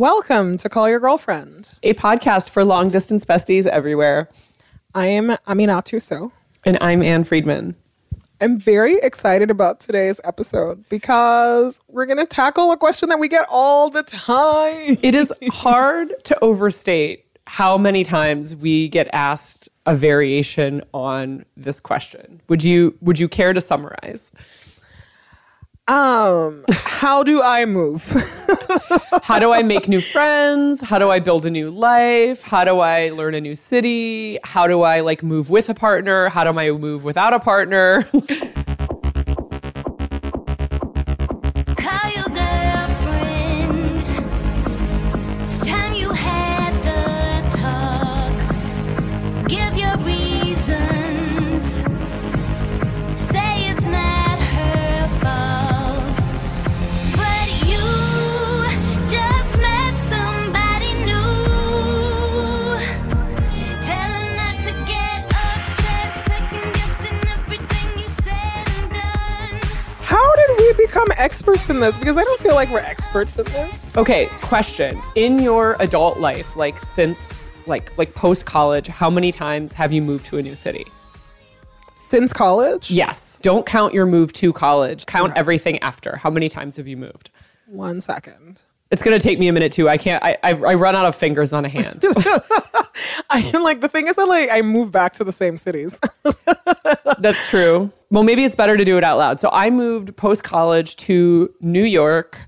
Welcome to Call Your Girlfriend. a podcast for long distance besties everywhere. I am Aminatou Sow. And I'm Ann Friedman. I'm very excited about today's episode because we're going to tackle a question that we get all the time. It is hard to overstate how many times we get asked a variation on this question. Would you would you care to summarize? Um, how do I move? How do I make new friends? How do I build a new life? How do I learn a new city? How do I like move with a partner? How do I move without a partner? become experts in this? Because I don't feel like we're experts in this. Okay, question. In your adult life, like since like like post college, how many times have you moved to a new city? Since college? Yes. Don't count your move to college. Count everything after. How many times have you moved? One second. It's gonna take me a minute too. I can't. I I, I run out of fingers on a hand. I am like, the thing is that like I move back to the same cities. That's true. Well, maybe it's better to do it out loud. So I moved post college to New York,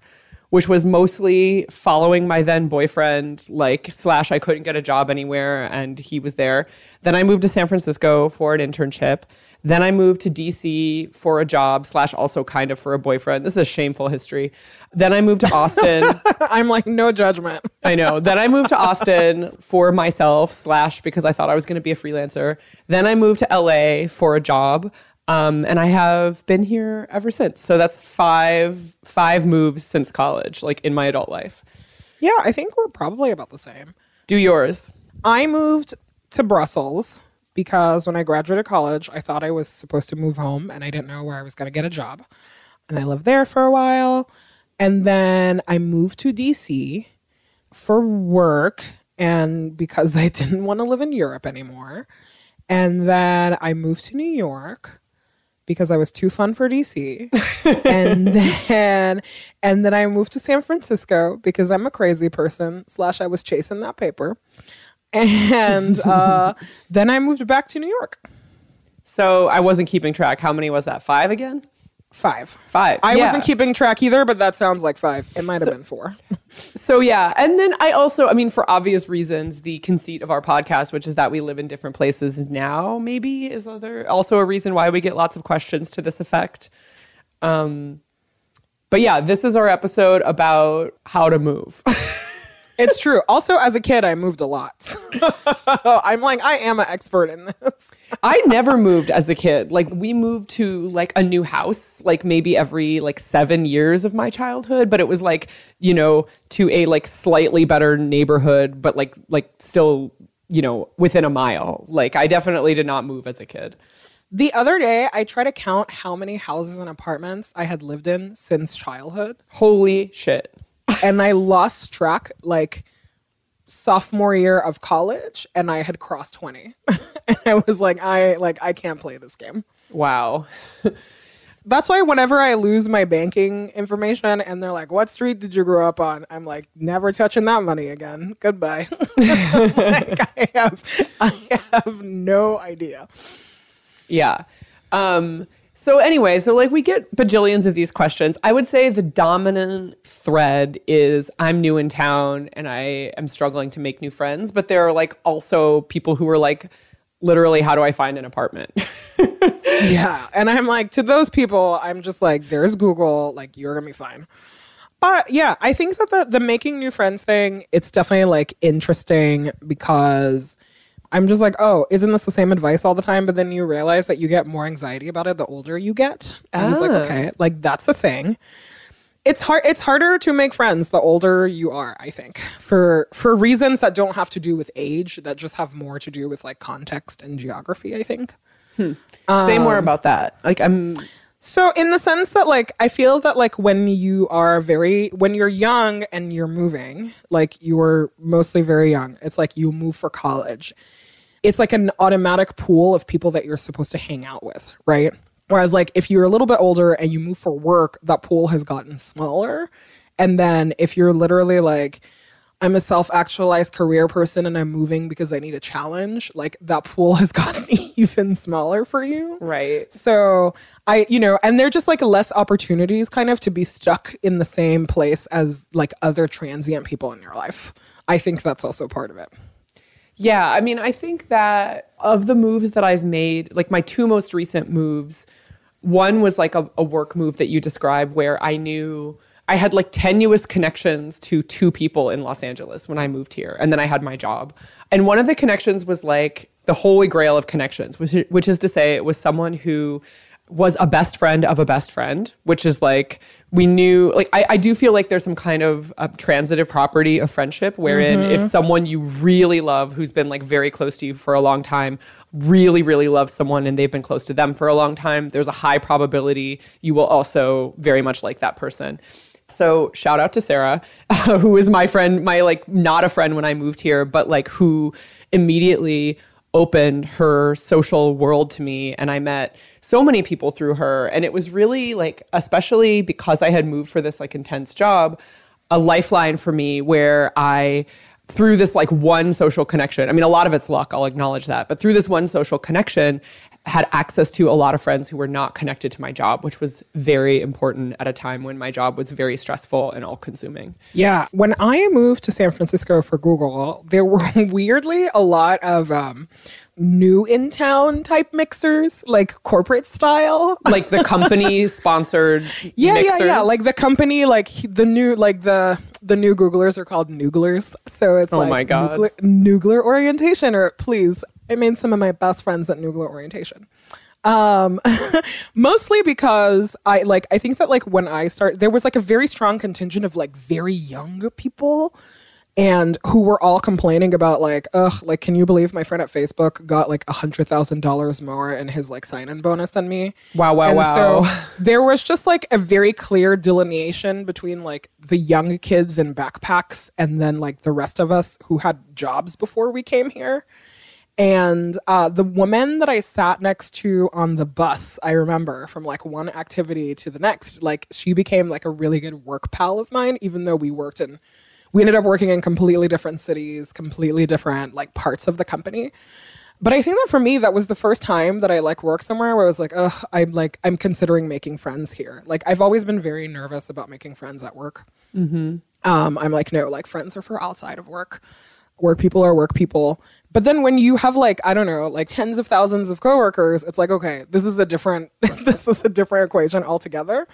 which was mostly following my then boyfriend, like, slash, I couldn't get a job anywhere and he was there. Then I moved to San Francisco for an internship. Then I moved to DC for a job, slash, also kind of for a boyfriend. This is a shameful history. Then I moved to Austin. I'm like, no judgment. I know. Then I moved to Austin for myself, slash, because I thought I was going to be a freelancer. Then I moved to LA for a job. Um, and I have been here ever since. So that's five five moves since college, like in my adult life. Yeah, I think we're probably about the same. Do yours. I moved to Brussels because when I graduated college, I thought I was supposed to move home and I didn't know where I was going to get a job. And I lived there for a while. And then I moved to DC for work and because I didn't want to live in Europe anymore. And then I moved to New York because I was too fun for DC. and then and then I moved to San Francisco because I'm a crazy person, slash I was chasing that paper. And uh, then I moved back to New York. So I wasn't keeping track. How many was that? Five again? Five. Five. I Yeah. wasn't keeping track either, but that sounds like five. It might have been four. So yeah, and then I also, I mean, for obvious reasons, the conceit of our podcast, which is that we live in different places now, maybe is other also a reason why we get lots of questions to this effect. Um, but yeah, this is our episode about how to move. It's true. Also, as a kid, I moved a lot. I'm like, I am an expert in this. I never moved as a kid. Like we moved to like a new house, like maybe every like seven years of my childhood, but it was like you know to a like slightly better neighborhood, but like like still you know within a mile. Like I definitely did not move as a kid. The other day, I tried to count how many houses and apartments I had lived in since childhood. Holy shit! and I lost track like sophomore year of college and I had crossed 20. and I was like I like I can't play this game. Wow. That's why whenever I lose my banking information and they're like, "What street did you grow up on?" I'm like, "Never touching that money again. Goodbye." like, I have I have no idea. Yeah. Um, so anyway, so like we get bajillions of these questions. I would say the dominant thread is I'm new in town and I am struggling to make new friends, but there are like also people who are like literally how do I find an apartment? Yeah. And I'm like, to those people, I'm just like, there's Google, like, you're gonna be fine. But yeah, I think that the, the making new friends thing, it's definitely like interesting because I'm just like, oh, isn't this the same advice all the time? But then you realize that you get more anxiety about it the older you get. And it's like, okay, oh. like that's the thing. It's hard it's harder to make friends the older you are, I think. For for reasons that don't have to do with age, that just have more to do with like context and geography, I think. Hmm. Um, Say more about that. Like I'm So in the sense that like I feel that like when you are very when you're young and you're moving, like you're mostly very young, it's like you move for college. It's like an automatic pool of people that you're supposed to hang out with, right? Whereas like if you're a little bit older and you move for work, that pool has gotten smaller. And then if you're literally like I'm a self-actualized career person and I'm moving because I need a challenge, like that pool has gotten even smaller for you. Right. So I, you know, and they're just like less opportunities kind of to be stuck in the same place as like other transient people in your life. I think that's also part of it. Yeah, I mean, I think that of the moves that I've made, like my two most recent moves, one was like a, a work move that you described where I knew I had like tenuous connections to two people in Los Angeles when I moved here. And then I had my job. And one of the connections was like the holy grail of connections, which, which is to say, it was someone who was a best friend of a best friend, which is like we knew, like, I, I do feel like there's some kind of uh, transitive property of friendship wherein if someone you really love who's been like very close to you for a long time really, really loves someone and they've been close to them for a long time, there's a high probability you will also very much like that person. So shout out to Sarah, who is my friend, my like not a friend when I moved here, but like who immediately opened her social world to me and I met so many people through her. And it was really like especially because I had moved for this like intense job a lifeline for me where I through this like one social connection I mean a lot of it's luck I'll acknowledge that but through this one social connection had access to a lot of friends who were not connected to my job which was very important at a time when my job was very stressful and all consuming Yeah. When I moved to San Francisco for Google, there were weirdly a lot of um, new in town type mixers, like corporate style. like the company sponsored Yeah, yeah, yeah. mixers. Like the company, like the new, like the the new Googlers are called Nooglers. So it's Oh like my God. Noogler, Noogler orientation. Or please, I made some of my best friends at Noogler orientation. Um, mostly because I like I think that like when I start, there was like a very strong contingent of like very young people. And who were all complaining about like, ugh, like, can you believe my friend at Facebook got like a hundred thousand dollars more in his like sign-in bonus than me? Wow, wow, and wow. So there was just like a very clear delineation between like the young kids in backpacks and then like the rest of us who had jobs before we came here. And uh, the woman that I sat next to on the bus, I remember from like one activity to the next, like she became like a really good work pal of mine, even though we worked in, we ended up working in completely different cities, completely different like parts of the company. But I think that for me, that was the first time that I like worked somewhere where I was like, ugh, I'm like, I'm considering making friends here. Like, I've always been very nervous about making friends at work. Um, I'm like, no, like friends are for outside of work. Work people are work people. But then when you have like, I don't know, like tens of thousands of coworkers, it's like, okay, this is a different this is a different equation altogether.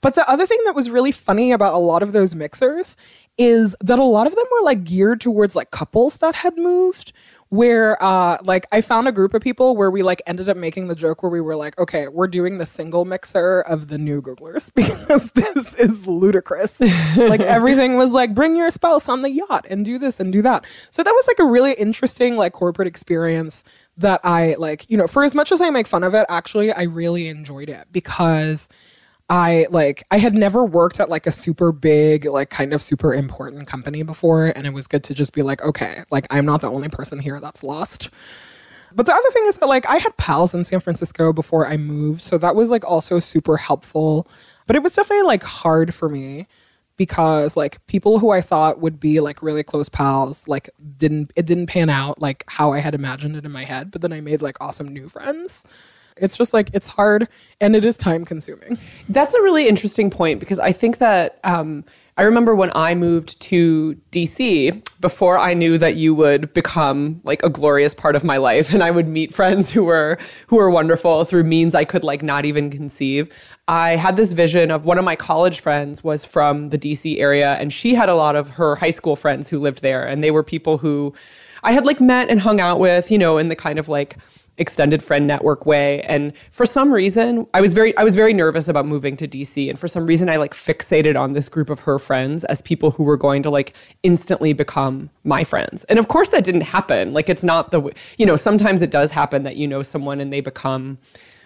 But the other thing that was really funny about a lot of those mixers is that a lot of them were like geared towards like couples that had moved where uh like I found a group of people where we like ended up making the joke where we were like, okay, we're doing the single mixer of the new Googlers because this is ludicrous. like everything was like, bring your spouse on the yacht and do this and do that. So that was like a really interesting like corporate experience that I like, you know, for as much as I make fun of it, actually I really enjoyed it because I like I had never worked at like a super big, like kind of super important company before, and it was good to just be like, okay, like I'm not the only person here that's lost. But the other thing is that like I had pals in San Francisco before I moved, so that was like also super helpful. But it was definitely like hard for me because like people who I thought would be like really close pals like didn't it didn't pan out like how I had imagined it in my head, but then I made like awesome new friends. It's just like it's hard and it is time consuming. That's a really interesting point because I think that um, I remember when I moved to DC before I knew that you would become like a glorious part of my life and I would meet friends who were who were wonderful through means I could like not even conceive. I had this vision of one of my college friends was from the DC area and she had a lot of her high school friends who lived there and they were people who I had like met and hung out with, you know, in the kind of like extended friend network way. And for some reason i was very i was very nervous about moving to dc and for some reason i like fixated on this group of her friends as people who were going to like instantly become my friends. And of course that didn't happen. Like it's not the you know sometimes it does happen that you know someone and they become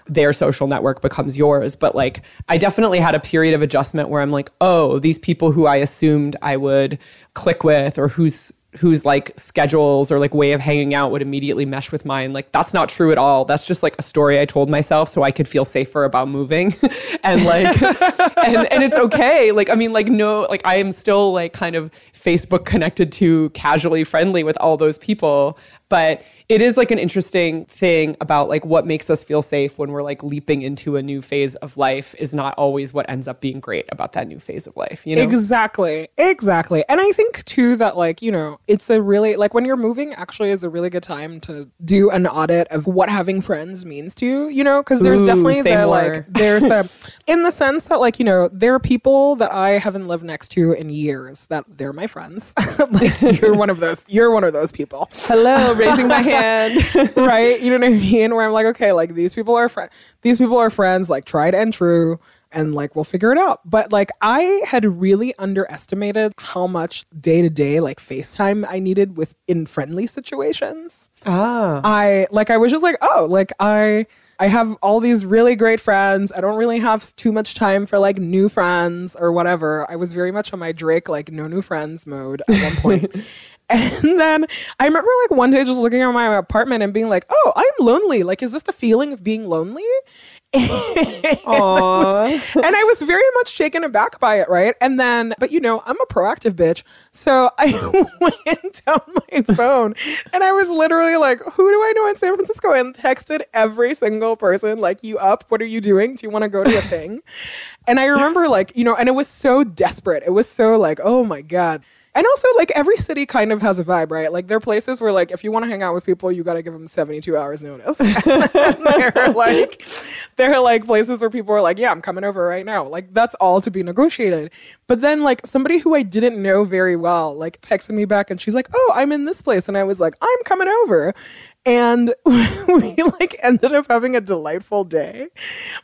their social network becomes yours. But like, I definitely had a period of adjustment where I'm like, oh, these people who I assumed I would click with or whose whose like schedules or like way of hanging out would immediately mesh with mine. Like that's not true at all. That's just like a story I told myself so I could feel safer about moving. and like and and it's okay. Like I mean like no like I am still like kind of Facebook connected to casually friendly with all those people, but it is like an interesting thing about like what makes us feel safe when we're like leaping into a new phase of life is not always what ends up being great about that new phase of life, you know. Exactly. Exactly. And I think too that like, you know, it's a really like when you're moving actually is a really good time to do an audit of what having friends means to you, you know, because there's Ooh, definitely the more. like there's the in the sense that like, you know, there are people that I haven't lived next to in years that they're my friends. like you're one of those you're one of those people. Hello, raising my hand. right? You know what I mean? Where I'm like, okay, like these people are friends. These people are friends, like tried and true, and like we'll figure it out. But like I had really underestimated how much day to day like FaceTime I needed with in friendly situations. ah. I like I was just like, oh, like I I have all these really great friends. I don't really have too much time for like new friends or whatever. I was very much on my Drake like no new friends mode at one point. and then I remember like one day just looking at my apartment and being like, "Oh, I'm lonely. Like is this the feeling of being lonely?" Aw. and I was very much shaken aback by it, right? And then, but you know, I'm a proactive bitch. So I went down my phone and I was literally like, who do I know in San Francisco? And texted every single person, like, you up? What are you doing? Do you want to go to a thing? and I remember, like, you know, and it was so desperate. It was so like, oh my God. And also, like every city kind of has a vibe, right? Like there are places where, like, if you want to hang out with people, you got to give them seventy-two hours notice. are like, there are like places where people are like, "Yeah, I'm coming over right now." Like that's all to be negotiated. But then, like somebody who I didn't know very well, like texted me back, and she's like, "Oh, I'm in this place," and I was like, "I'm coming over." And we like ended up having a delightful day.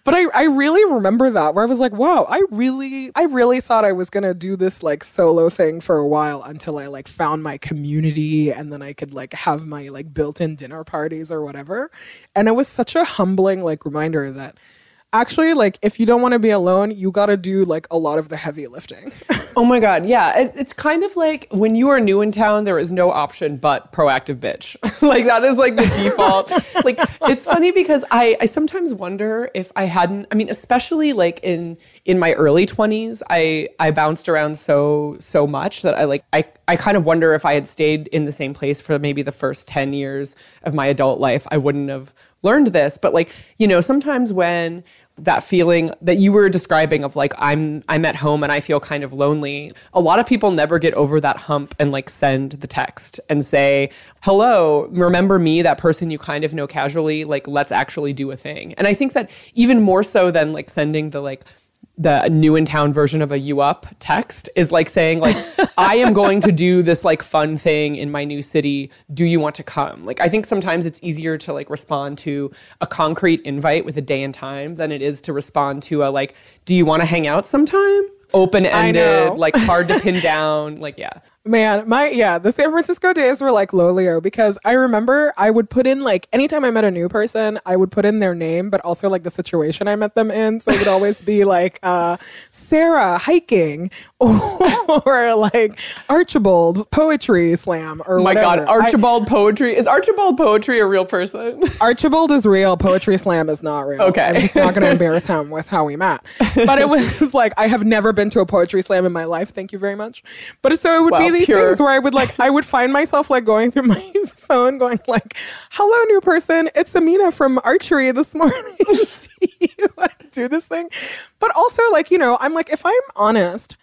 But I, I really remember that where I was like, wow, I really, I really thought I was gonna do this like solo thing for a while until I like found my community and then I could like have my like built-in dinner parties or whatever. And it was such a humbling like reminder that actually like if you don't want to be alone, you gotta do like a lot of the heavy lifting. Oh my God. Yeah. It, it's kind of like when you are new in town, there is no option but proactive bitch. like that is like the default. like it's funny because I, I sometimes wonder if I hadn't, I mean, especially like in, in my early 20s, I, I bounced around so, so much that I like, I, I kind of wonder if I had stayed in the same place for maybe the first 10 years of my adult life, I wouldn't have learned this. But like, you know, sometimes when, that feeling that you were describing of like I'm I'm at home and I feel kind of lonely. A lot of people never get over that hump and like send the text and say, "Hello, remember me, that person you kind of know casually, like let's actually do a thing." And I think that even more so than like sending the like the new in town version of a you up text is like saying like i am going to do this like fun thing in my new city. Do you want to come? Like i think sometimes it's easier to like respond to a concrete invite with a day and time than it is to respond to a like do you want to hang out sometime? Open ended like hard to pin down like yeah Man, my yeah, the San Francisco days were like Lolio because I remember I would put in like anytime I met a new person, I would put in their name, but also like the situation I met them in. So it would always be like uh, Sarah hiking or like Archibald poetry slam or oh my god whatever. I- archibald poetry is archibald poetry a real person Archibald is real. Poetry Slam is not real. Okay. I'm just not going to embarrass him with how we met. But it was like, I have never been to a Poetry Slam in my life. Thank you very much. But so it would Wow, be these pure. things where I would like, I would find myself like going through my phone going like, hello, new person. It's Amina from archery this morning. do you want to do this thing? But also like, you know, I'm like, if I'm honest,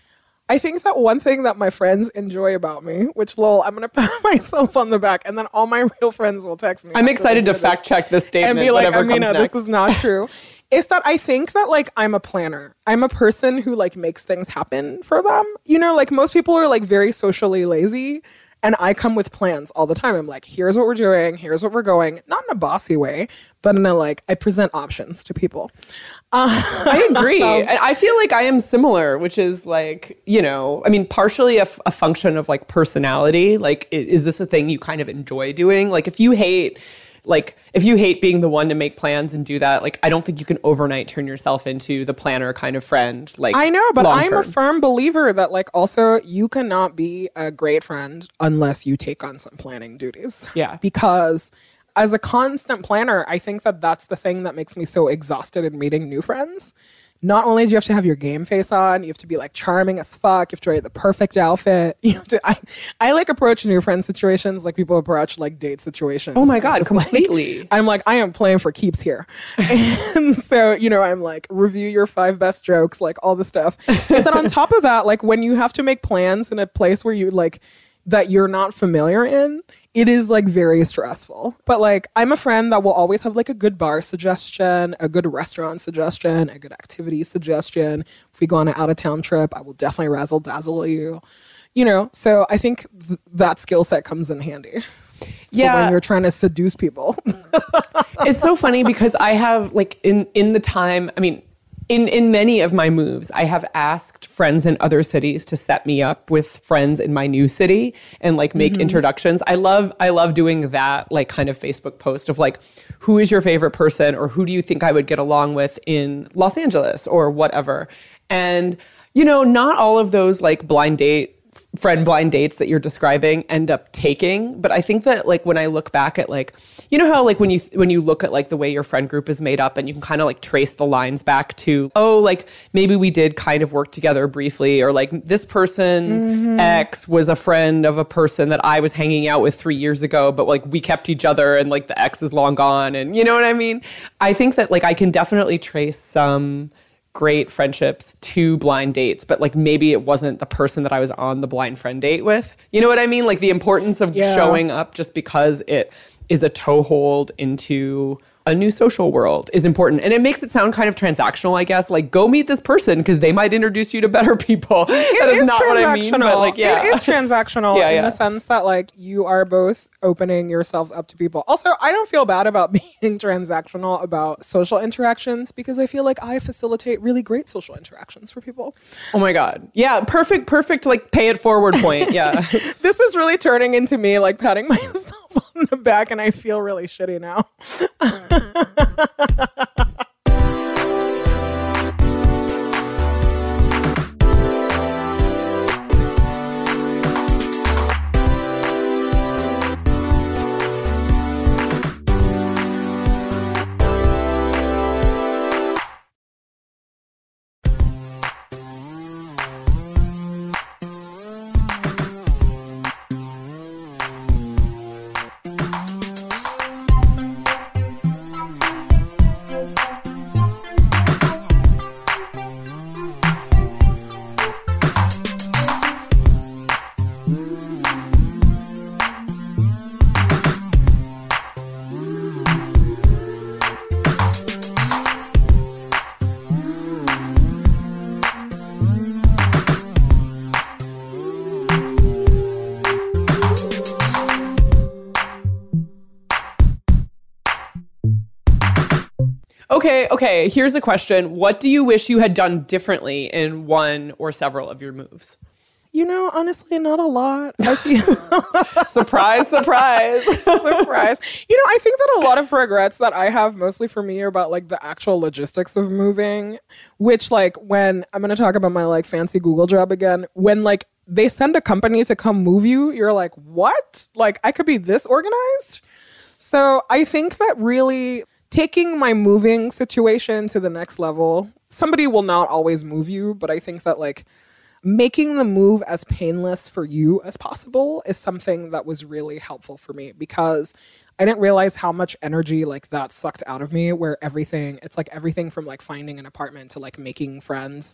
I think that one thing that my friends enjoy about me, which lol, I'm gonna pat myself on the back, and then all my real friends will text me. i'm excited to fact check this statement and be like, whatever Amina, this is not true. Is that I think that like I'm a planner. I'm a person who like makes things happen for them. You know, like most people are like very socially lazy. And I come with plans all the time. I'm like, here's what we're doing, here's what we're going. Not in a bossy way, but in a like, I present options to people. Uh, I agree. And I feel like I am similar, which is like, you know, I mean, partially a, f- a function of like personality. Like, is this a thing you kind of enjoy doing? Like, if you hate like if you hate being the one to make plans and do that, like I don't think you can overnight turn yourself into the planner kind of friend. Like I know, but long I'm a firm believer that like also you cannot be a great friend unless you take on some planning duties. Yeah. Because as a constant planner, I think that that's the thing that makes me so exhausted in meeting new friends. Not only do you have to have your game face on, you have to be like charming as fuck. You have to wear the perfect outfit. You have to. I, I like approach new friend situations like people approach like date situations. Oh my God, just like- completely. I'm like, I am playing for keeps here. and so, you know, I'm like, review your five best jokes, like all the stuff. Is that on top of that, like when you have to make plans in a place where you like that you're not familiar in, it is like very stressful. But like, I'm a friend that will always have like a good bar suggestion, a good restaurant suggestion, a good activity suggestion. If we go on an out of town trip, I will definitely razzle dazzle you. You know, so I think th- that skill set comes in handy. Yeah. when you're trying to seduce people. it's so funny because I have like in in the time, I mean, in in many of my moves, I have asked friends in other cities to set me up with friends in my new city and like make mm-hmm. introductions. I love I love doing that like kind of Facebook post of like who is your favorite person or who do you think I would get along with in Los Angeles or whatever. And you know, not all of those like blind date friend blind dates that you're describing end up taking. But i think that like when i look back at like you know how like when you when you look at like the way your friend group is made up and you can kind of like trace the lines back to oh like maybe we did kind of work together briefly or like this person's mm-hmm. ex was a friend of a person that i was hanging out with 3 years ago but like we kept each other and like the ex is long gone and you know what i mean? I think that like i can definitely trace some great friendships to blind dates, but like maybe it wasn't the person that I was on the blind friend date with. You know what I mean? Like the importance of Yeah. showing up just because it is a toehold into a new social world is important. And it makes it sound kind of transactional, I guess. Like go meet this person because they might introduce you to better people. that It is not what I mean. But like yeah. It is transactional Yeah, in yeah. the sense that like you are both opening yourselves up to people. Also, I don't feel bad about being transactional about social interactions because I feel like I facilitate really great social interactions for people. oh my God. Yeah, perfect, perfect like pay it forward point. Yeah. This is really turning into me like patting myself on the back and I feel really shitty now. Mm-hmm. Okay. Here's a question. What do you wish you had done differently in one or several of your moves? You know, honestly, not a lot. I feel surprise, surprise. surprised. You know, I think that a lot of regrets that I have mostly for me are about like the actual logistics of moving, which like when I'm going to talk about my like fancy Google job again, when like they send a company to come move you, you're like, "What? Like I could be this organized?" So, I think that really taking my moving situation to the next level, somebody will not always move you, but I think that like making the move as painless for you as possible is something that was really helpful for me because I didn't realize how much energy like that sucked out of me where everything it's like everything from like finding an apartment to like making friends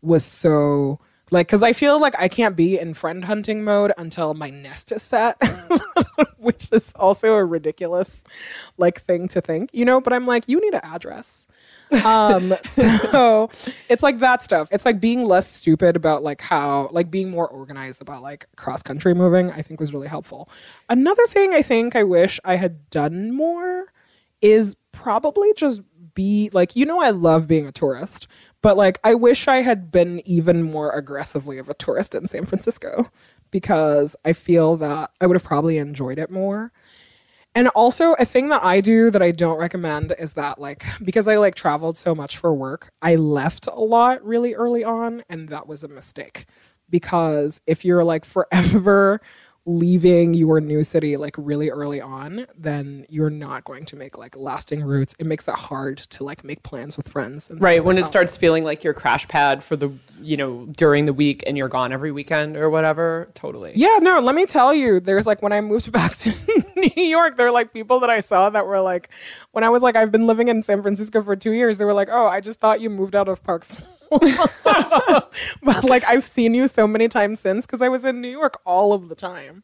was so like cuz I feel like I can't be in friend hunting mode until my nest is set which is also a ridiculous like thing to think you know? But I'm like you need an address. Um so it's like that stuff. It's like being less stupid about like how like being more organized about like cross country moving i think was really helpful. Another thing i think i wish i had done more is probably just be like you know i love being a tourist but like i wish i had been even more aggressively of a tourist in san francisco because i feel that i would have probably enjoyed it more And also, a thing that I do that I don't recommend is that, like, because I like traveled so much for work, I left a lot really early on, and that was a mistake. Because if you're like forever leaving your new city like really early on, then you're not going to make like lasting roots. It makes it hard to like make plans with friends. and Right when like it that. starts feeling like your crash pad for the you know during the week and you're gone every weekend or whatever. Totally. Yeah, no, let me tell you, there's like when I moved back to New York, there are like people that I saw that were like, when I was like, I've been living in San Francisco for two years, they were like, oh, I just thought you moved out of Parks. but like, I've seen you so many times since because I was in New York all of the time.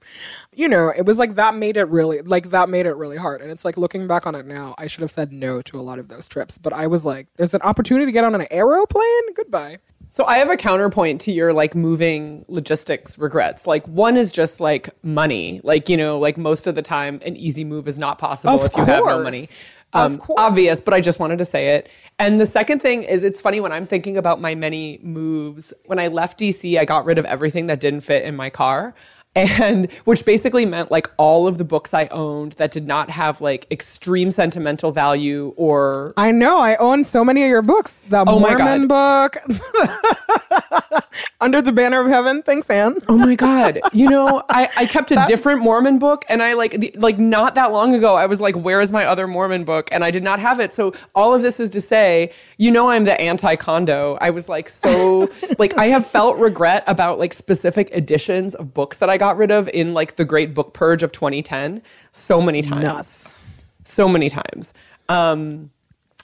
You know, it was like that made it really, like, that made it really hard. And it's like looking back on it now, I should have said no to a lot of those trips. But I was like, there's an opportunity to get on an aeroplane? Goodbye. So I have a counterpoint to your like moving logistics regrets. Like one is just like money. Like you know, like most of the time, an easy move is not possible Of if you have no money. Of Um, course. Obvious, but I just wanted to say it. And the second thing is, it's funny when I'm thinking about my many moves. When I left DC, I got rid of everything that didn't fit in my car. And which basically meant like all of the books I owned that did not have like extreme sentimental value or I know. I own so many of your books. The Oh my Mormon book, Under the Banner of Heaven. Thanks, Ann. Oh my god! You know, I, I kept a different Mormon book, and I like the, like not that long ago, I was like, "Where is my other Mormon book?" And I did not have it. So all of this is to say, you know, I'm the anti-Kondo. I was like so like I have felt regret about like specific editions of books that I got rid of in like the Great Book Purge of 2010 so many times Nuts. so many times. Um,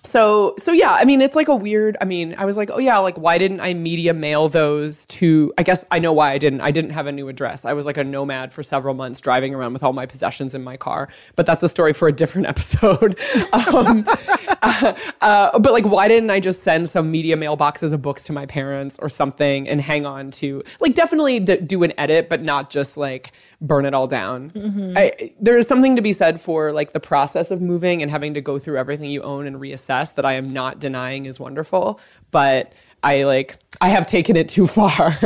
so so yeah, I mean it's like a weird. I mean, I was like, oh yeah, like why didn't I media mail those to? I guess I know why I didn't. I didn't have a new address. I was like a nomad for several months, driving around with all my possessions in my car. But that's a story for a different episode. um, uh, uh, but like, why didn't I just send some media mail boxes of books to my parents or something and hang on to like definitely d- do an edit, but not just like burn it all down. I, there is something to be said for like the process of moving and having to go through everything you own and reassess that I am not denying is wonderful, but I like I have taken it too far.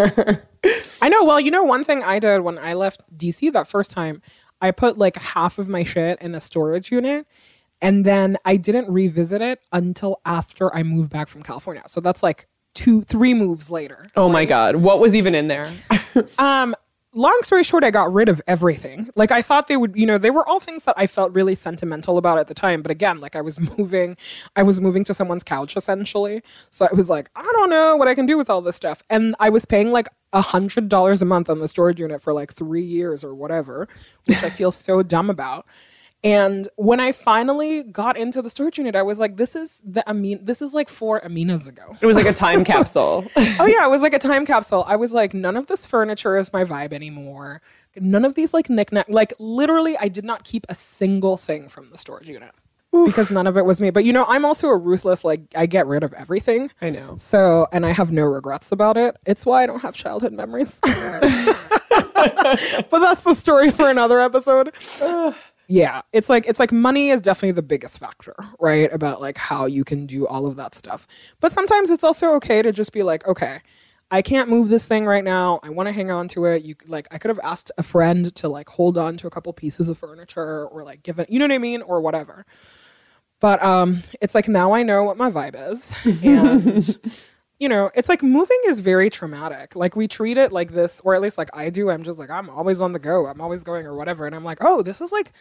I know. Well, you know, one thing I did when I left DC that first time, I put like half of my shit in a storage unit. And then I didn't revisit it until after I moved back from California. So that's like two, three moves later. oh my god, what was even in there? Um, long story short, I got rid of everything. Like I thought they would, you know, they were all things that I felt really sentimental about at the time. But again, like I was moving, I was moving to someone's couch essentially. So I was like, I don't know what I can do with all this stuff. And I was paying like a hundred dollars a month on the storage unit for like three years or whatever, which I feel so dumb about. And when I finally got into the storage unit, I was like, this is the Amin this is like four Aminas ago. It was like a time capsule. oh yeah, it was like a time capsule. I was like, none of this furniture is my vibe anymore. None of these like knickknack. Like literally, I did not keep a single thing from the storage unit because none of it was me. But you know, I'm also a ruthless. Like I get rid of everything. I know. So, and I have no regrets about it. It's why I don't have childhood memories. but that's the story for another episode. Yeah, it's like it's like money is definitely the biggest factor, right? About like how you can do all of that stuff. But sometimes it's also okay to just be like, okay, I can't move this thing right now. I want to hang on to it. You like I could have asked a friend to like hold on to a couple pieces of furniture or like give it, you know what I mean, or whatever. But um, it's like now I know what my vibe is, and you know, it's like moving is very traumatic. Like we treat it like this, or at least like I do. I'm just like I'm always on the go. I'm always going or whatever, and I'm like, oh, this is like,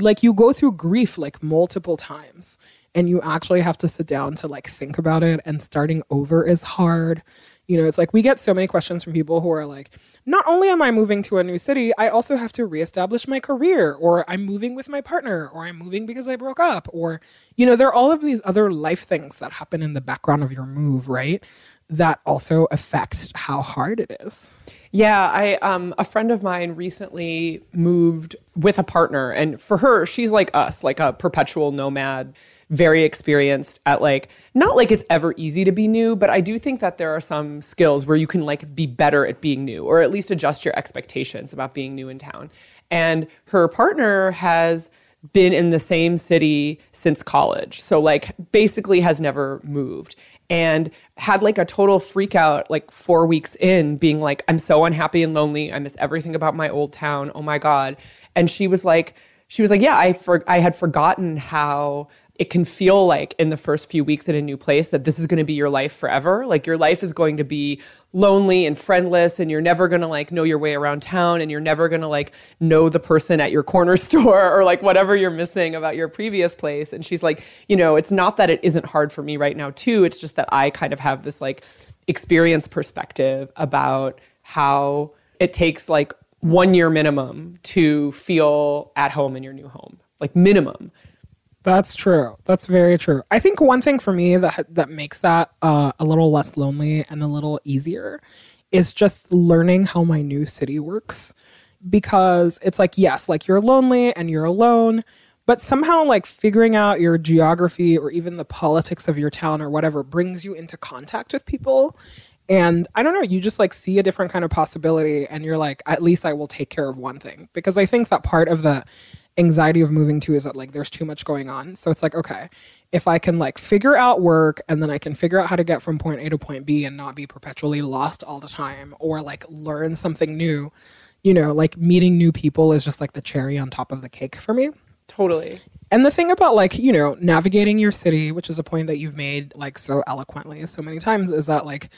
like you go through grief like multiple times, and you actually have to sit down to like think about it. And starting over is hard. You know, it's like we get so many questions from people who are like, not only am I moving to a new city, I also have to reestablish my career, or I'm moving with my partner, or I'm moving because I broke up, or, you know, there are all of these other life things that happen in the background of your move, right? That also affect how hard it is. Yeah, I um a friend of mine recently moved with a partner and for her she's like us, like a perpetual nomad, very experienced at like not like it's ever easy to be new, but I do think that there are some skills where you can like be better at being new or at least adjust your expectations about being new in town. And her partner has been in the same city since college. So like basically has never moved and had like a total freak out like 4 weeks in being like I'm so unhappy and lonely. I miss everything about my old town. Oh my god. And she was like she was like, "Yeah, I for- I had forgotten how it can feel like in the first few weeks in a new place that this is going to be your life forever. Like your life is going to be lonely and friendless and you're never going to like know your way around town and you're never going to like know the person at your corner store or like whatever you're missing about your previous place." And she's like, "You know, it's not that it isn't hard for me right now too. It's just that I kind of have this like experience perspective about how it takes like one year minimum to feel at home in your new home, like minimum. That's true. That's very true. I think one thing for me that that makes that uh, a little less lonely and a little easier is just learning how my new city works. Because it's like, yes, like you're lonely and you're alone, but somehow like figuring out your geography or even the politics of your town or whatever brings you into contact with people. And I don't know, you just like see a different kind of possibility and you're like, at least I will take care of one thing. Because I think that part of the anxiety of moving to is that like there's too much going on. So it's like, okay, if I can like figure out work and then I can figure out how to get from point A to point B and not be perpetually lost all the time or like learn something new, you know, like meeting new people is just like the cherry on top of the cake for me. Totally. And the thing about like, you know, navigating your city, which is a point that you've made like so eloquently so many times, is that like,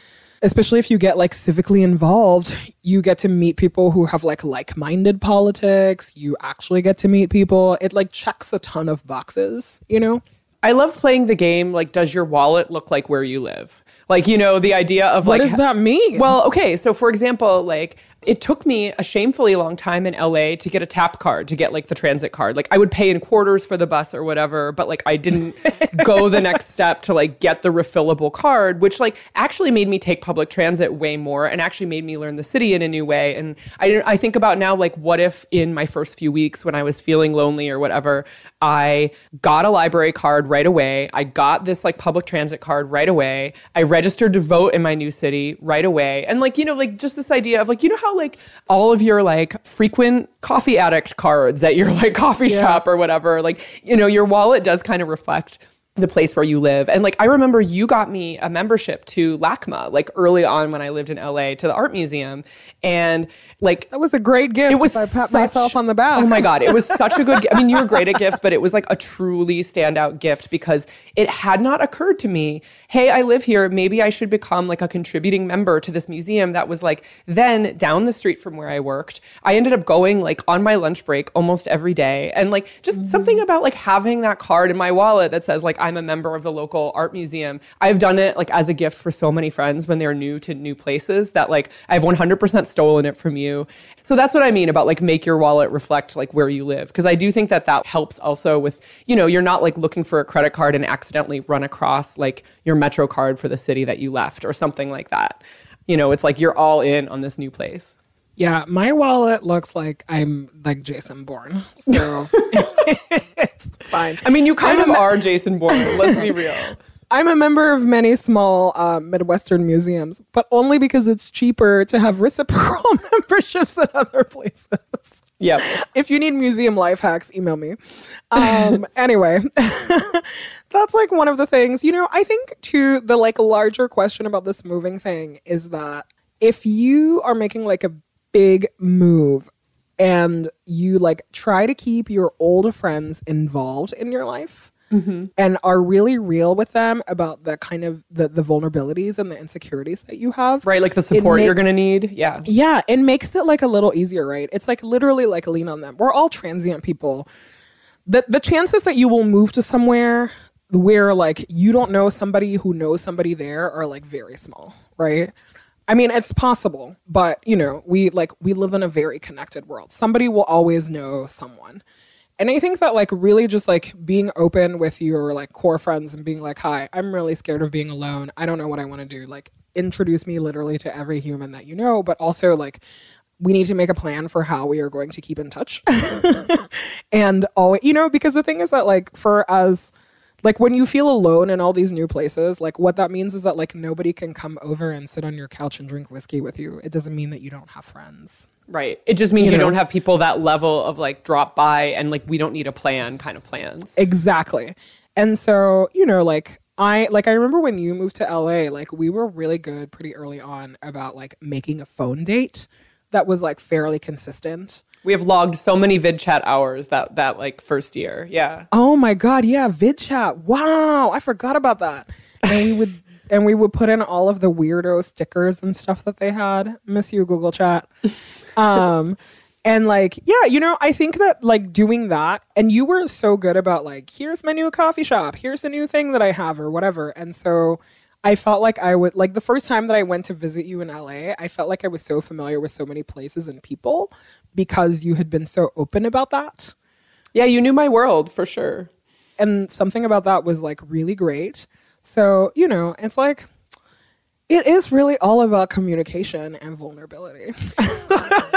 especially if you get like civically involved, you get to meet people who have like like minded politics. You actually get to meet people. It like checks a ton of boxes, you know? I love playing the game like does your wallet look like where you live? Like, you know, the idea of like. What does that mean? Well, okay, so for example, like it took me a shamefully long time in LA to get a tap card, to get like the transit card. Like I would pay in quarters for the bus or whatever, but like I didn't go the next step to like get the refillable card, which like actually made me take public transit way more and actually made me learn the city in a new way. And I I think about now like what if in my first few weeks when I was feeling lonely or whatever, I got a library card right away. I got this like public transit card right away. I registered to vote in my new city right away. And like, you know, like just this idea of like, you know how like all of your like frequent coffee addict cards at your like coffee shop or whatever, like, you know, your wallet does kind of reflect the place where you live. And like I remember you got me a membership to LACMA like early on when I lived in LA to the art museum. And like that was a great gift. it was I pat such- myself on the back. Oh my god, it was such a good. I mean, you were great at gifts, but it was like a truly standout gift because it had not occurred to me. Hey, I live here. Maybe I should become like a contributing member to this museum that was like then down the street from where I worked. I ended up going like on my lunch break almost every day, and like just mm-hmm. something about like having that card in my wallet that says like I'm a member of the local art museum. I've done it like as a gift for so many friends when they're new to new places that like I've 100% stolen it from you. So that's what I mean about like make your wallet reflect like where you live because I do think that that helps also with you know you're not like looking for a credit card and accidentally run across like your metro card for the city that you left or something like that. You know, it's like you're all in on this new place. Yeah, my wallet looks like I'm like Jason Bourne. So it's fine. I mean, you kind I'm of a- are Jason Bourne. Let's be real. I'm a member of many small uh, Midwestern museums, but only because it's cheaper to have reciprocal memberships at other places. Yep. If you need museum life hacks, email me. Um, anyway, that's like one of the things. You know, I think too the like larger question about this moving thing is that if you are making like a big move and you like try to keep your old friends involved in your life mm-hmm. and are really real with them about the kind of the, the vulnerabilities and the insecurities that you have Right, like the support you're to need. Yeah. yeah, it makes it like a little easier, right? It's like literally like lean on them. We're all transient people. The the chances that you will move to somewhere where like you don't know somebody who knows somebody there are like very small, right? I mean, it's possible, but you know, we like we live in a very connected world. Somebody will always know someone. And I think that like really just like being open with your like core friends and being like, "Hi, I'm really scared of being alone. I don't know what I want to do." Like introduce me literally to every human that you know, but also like we need to make a plan for how we are going to keep in touch. and always, you know, because the thing is that like for as like when you feel alone in all these new places, like what that means is that like nobody can come over and sit on your couch and drink whiskey with you. It doesn't mean that you don't have friends. Right. It just means you, You know? don't have people that level of like drop by and like we don't need a plan kind of plans. Exactly. And so, you know, like I like I remember when you moved to LA, like we were really good pretty early on about like making a phone date that was like fairly consistent. We have logged so many vid chat hours that that like first year. Yeah. Oh my god, yeah, VidChat. Wow, I forgot about that. And we would and we would put in all of the weirdo stickers and stuff that they had. Miss you, Google Chat. Um and like, yeah, you know, I think that like doing that, and you were so good about like, here's my new coffee shop, here's the new thing that I have, or whatever. And so I felt like I would like the first time that I went to visit you in LA, I felt like I was so familiar with so many places and people because you had been so open about that. Yeah, you knew my world for sure. and something about that was like really great. So, you know, it's like it is really all about communication and vulnerability.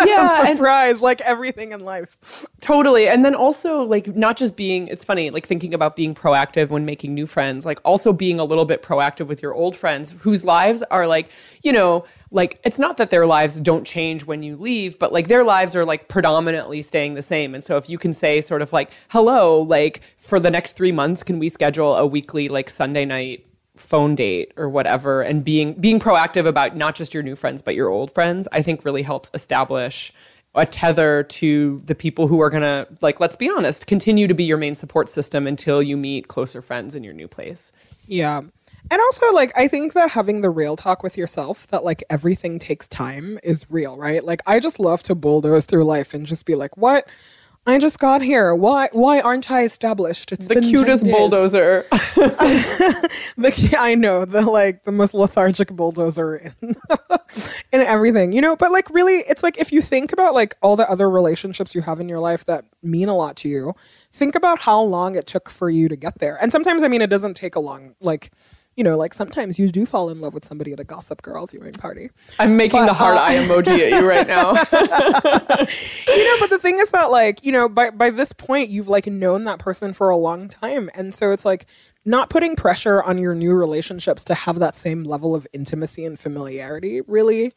Yeah, and Surprise, like everything in life. Totally. And then also like not just being it's funny, like thinking about being proactive when making new friends, like also being a little bit proactive with your old friends whose lives are like, you know, like it's not that their lives don't change when you leave, but like their lives are like predominantly staying the same. And so if you can say sort of like, "Hello, like for the next 3 months can we schedule a weekly like Sunday night phone date or whatever and being being proactive about not just your new friends but your old friends i think really helps establish a tether to the people who are going to like let's be honest continue to be your main support system until you meet closer friends in your new place Yeah. And also like I think that having the real talk with yourself that like everything takes time is real, right? Like I just love to bulldoze through life and just be like, "What? I just got here. Why why aren't I established?" It's the cutest bulldozer the I know the like the most lethargic bulldozer in in everything, you know. But like, really, it's like if you think about like all the other relationships you have in your life that mean a lot to you, think about how long it took for you to get there. And sometimes, I mean, it doesn't take a long like. You know, like sometimes you do fall in love with somebody at a Gossip Girl viewing party. i'm making But, the heart uh, eye emoji at you right now. You know but the thing is that like you know by by this point you've like known that person for a long time. And so it's like not putting pressure on your new relationships to have that same level of intimacy and familiarity really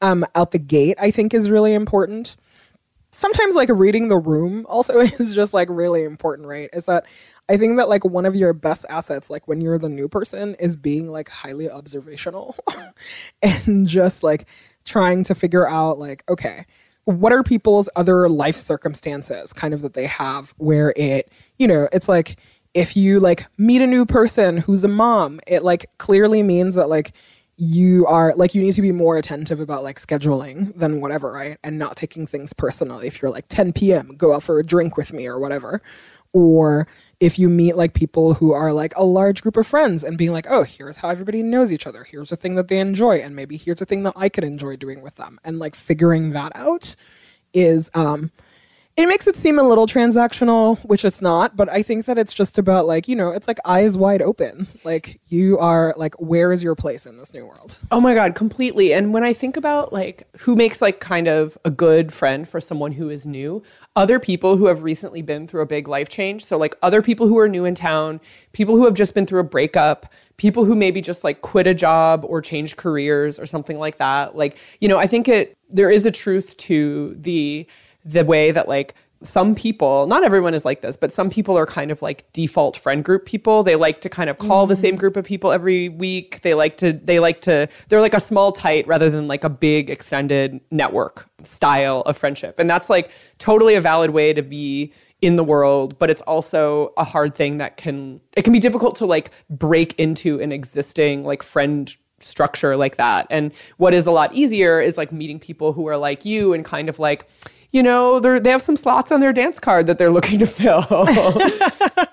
um out the gate i think is really important. Sometimes like reading the room also is just like really important right? Is that i think that like one of your best assets like when you're the new person is being like highly observational and just like trying to figure out like okay what are people's other life circumstances kind of that they have where it you know it's like if you like meet a new person who's a mom it like clearly means that like you are like you need to be more attentive about like scheduling than whatever right? And not taking things personally. If you're like 10 p.m go out for a drink with me or whatever. Or if you meet like people who are like a large group of friends and being like oh here's how everybody knows each other here's a thing that they enjoy and maybe here's a thing that i could enjoy doing with them and like figuring that out is um it makes it seem a little transactional, which it's not, but I think that it's just about like, you know, it's like eyes wide open. Like you are like, where is your place in this new world? Oh my god, completely. And when I think about like who makes like kind of a good friend for someone who is new, other people who have recently been through a big life change, so like other people who are new in town, people who have just been through a breakup, people who maybe just like quit a job or changed careers or something like that. Like, you know, I think it there is a truth to the the way that like some people, not everyone is like this, but some people are kind of like default friend group people. They like to kind of call the mm. same group of people every week. They like to, they like to, they're like a small tight rather than like a big extended network style of friendship. And that's like totally a valid way to be in the world, but it's also a hard thing that can, it can be difficult to like break into an existing like friend structure like that. And what is a lot easier is like meeting people who are like you and kind of like, you know, they they have some slots on their dance card that they're looking to fill.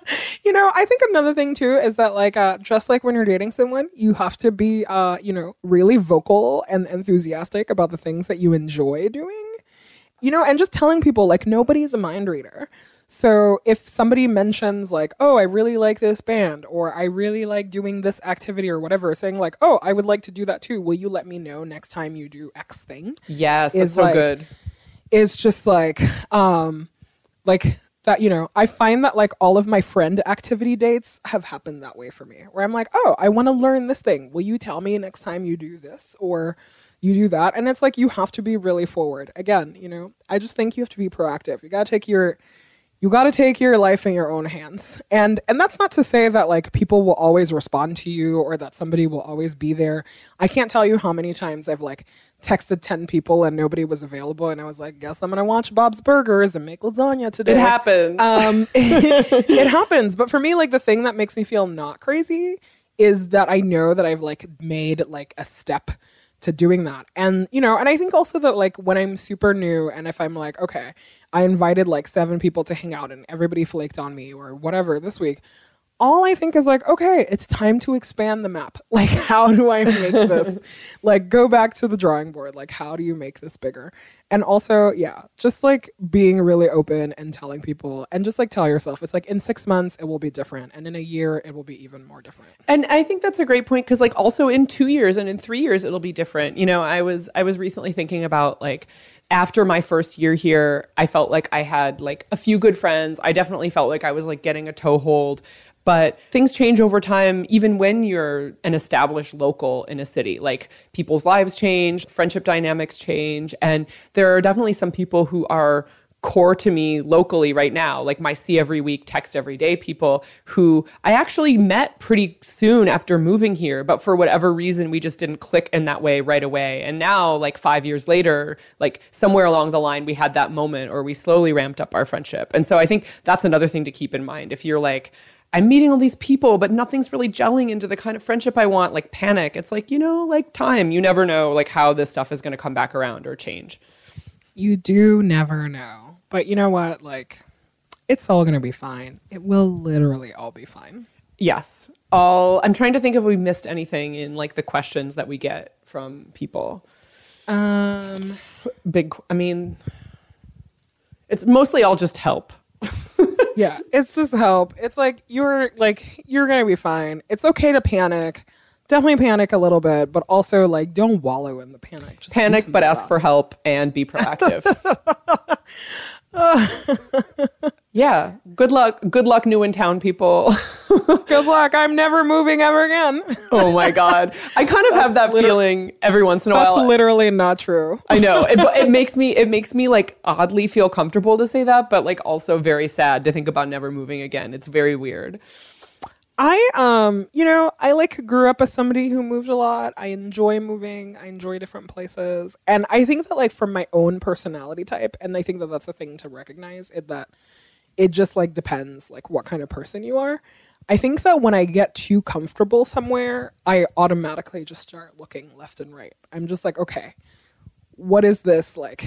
You know, I think another thing too is that like uh just like when you're dating someone, you have to be uh, you know, really vocal and enthusiastic about the things that you enjoy doing. You know, and just telling people like nobody's a mind reader. So if somebody mentions like, "Oh, I really like this band," or "I really like doing this activity," or whatever, saying like, "Oh, I would like to do that too. Will you let me know next time you do X thing?" yes, that's so like- good. Is just like um like that you know i find that like all of my friend activity dates have happened that way for me where i'm like oh i want to learn this thing. Will you tell me next time you do this or you do that? And it's like you have to be really forward. Again you know i just think you have to be proactive. You got to take your you got to take your life in your own hands. And and that's not to say that like people will always respond to you or that somebody will always be there. I can't tell you how many times I've like texted 10 people and nobody was available and I was like, "Guess I'm to watch Bob's Burgers and make lasagna today." It happens. Um it, it happens, but for me like the thing that makes me feel not crazy is that I know that I've like made like a step to doing that. And you know, and I think also that like when I'm super new and if I'm like, okay, I invited like seven people to hang out and everybody flaked on me or whatever this week. All I think is like, okay, it's time to expand the map. Like, how do I make this? like, go back to the drawing board. Like, how do you make this bigger? And also, yeah, just like being really open and telling people, and just like tell yourself, it's like in six months, it will be different. And in a year, it will be even more different. And I think that's a great point because like also in 2 years and in 3 years it'll be different. You know, I was I was recently thinking about like after my first year here, I felt like I had like a few good friends. I definitely felt like I was like getting a toehold. But things change over time, even when you're an established local in a city. Like people's lives change, friendship dynamics change. And there are definitely some people who are core to me locally right now, like my see every week, text every day people who I actually met pretty soon after moving here, but for whatever reason, we just didn't click in that way right away. And now, like five years later, like somewhere along the line, we had that moment or we slowly ramped up our friendship. And so I think that's another thing to keep in mind. If you're like, I'm meeting all these people, but nothing's really gelling into the kind of friendship I want, like panic. It's like, you know, like time. You never know like how this stuff is going to come back around or change. You do never know. But you know what? Like, it's all going to be fine. It will literally all be fine. Yes. All I'm trying to think if we missed anything in like the questions that we get from people. Um, Big I mean it's mostly all just help. yeah, it's just help. It's like you're like you're going to be fine. It's okay to panic. Definitely panic a little bit, but also like don't wallow in the panic. Just Panic but ask for help and be proactive. yeah. Good luck. Good luck new in town people. Good luck. I'm never moving ever again. oh my god. I kind of have that feeling every once in a That's while. That's literally not true. I know. It, it makes me it makes me like oddly feel comfortable to say that, but like also very sad to think about never moving again. It's very weird. I um, you know, I like grew up as somebody who moved a lot. I enjoy moving. I enjoy different places. And I think that like from my own personality type and I think that that's a thing to recognize it that it just like depends like what kind of person you are. I think that when I get too comfortable somewhere, I automatically just start looking left and right. I'm just like, okay, what is this like?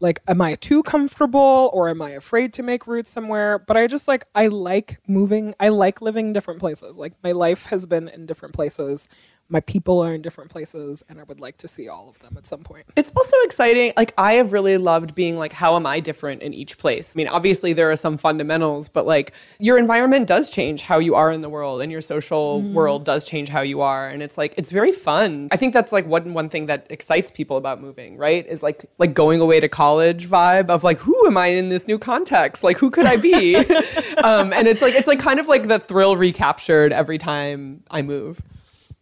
Like am i too comfortable or am i afraid to make roots somewhere? But i just like i like moving i like living different places. Like my life has been in different places my people are in different places and i would like to see all of them at some point It's also exciting. Like I have really loved being like, how am I different in each place? I mean, obviously there are some fundamentals, but like your environment does change how you are in the world, and your social world does change how you are, and it's like it's very fun. I think that's like one one thing that excites people about moving, right? Is like like going away to college vibe of like, who am I in this new context? Like, who could I be? um, and it's like it's like kind of like the thrill recaptured every time I move.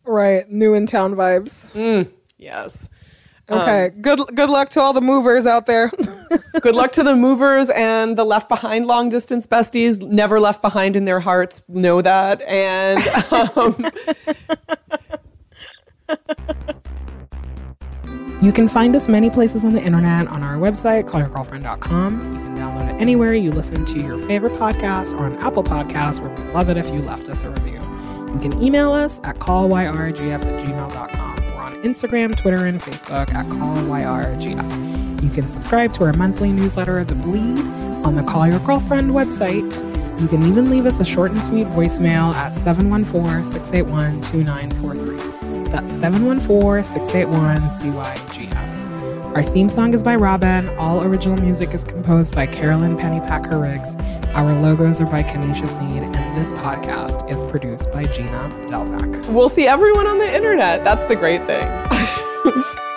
Right new in town vibes Yes. okay good good luck to all the movers out there Good luck to the movers and the left behind long distance besties. Never left behind in their hearts. Know that. And um, You can find us many places on the internet on our website, callyourgirlfriend.com. You can download it anywhere you listen to your favorite podcast or on Apple Podcasts, where we'd love it if you left us a review. You can email us at callyrgf at gmail.com. We're on Instagram, Twitter, and Facebook at callyrgf. You can subscribe to our monthly newsletter, The Bleed, on the Call Your Girlfriend website. You can even leave us a short and sweet voicemail at 714 681 2943. That's 714 681 CYGF. Our theme song is by Robyn. All original music is composed by Carolyn Pennypacker Riggs. Our logos are by Kenesha Sneed, and this podcast is produced by Gina Delvac. we'll see everyone on the internet. That's the great thing.